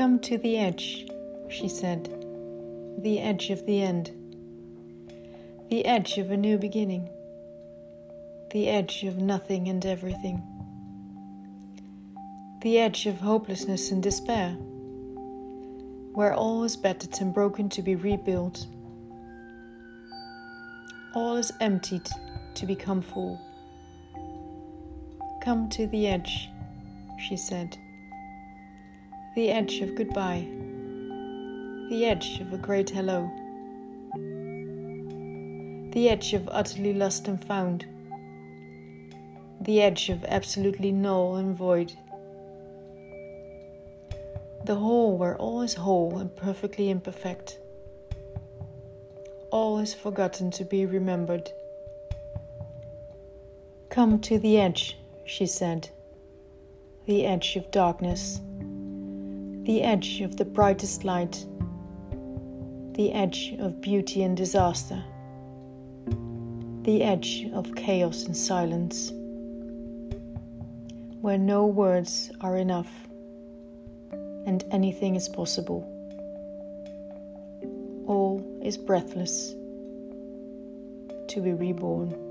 Come to the edge, she said, the edge of the end, the edge of a new beginning, the edge of nothing and everything, the edge of hopelessness and despair, where all is battered and broken to be rebuilt, all is emptied to become full. Come to the edge, she said the edge of goodbye, the edge of a great hello, the edge of utterly lost and found, the edge of absolutely null and void, the hole where all is whole and perfectly imperfect. All is forgotten to be remembered. Come to the edge, she said, the edge of darkness the edge of the brightest light, the edge of beauty and disaster, the edge of chaos and silence, where no words are enough. And anything is possible. All is breathless. To be reborn.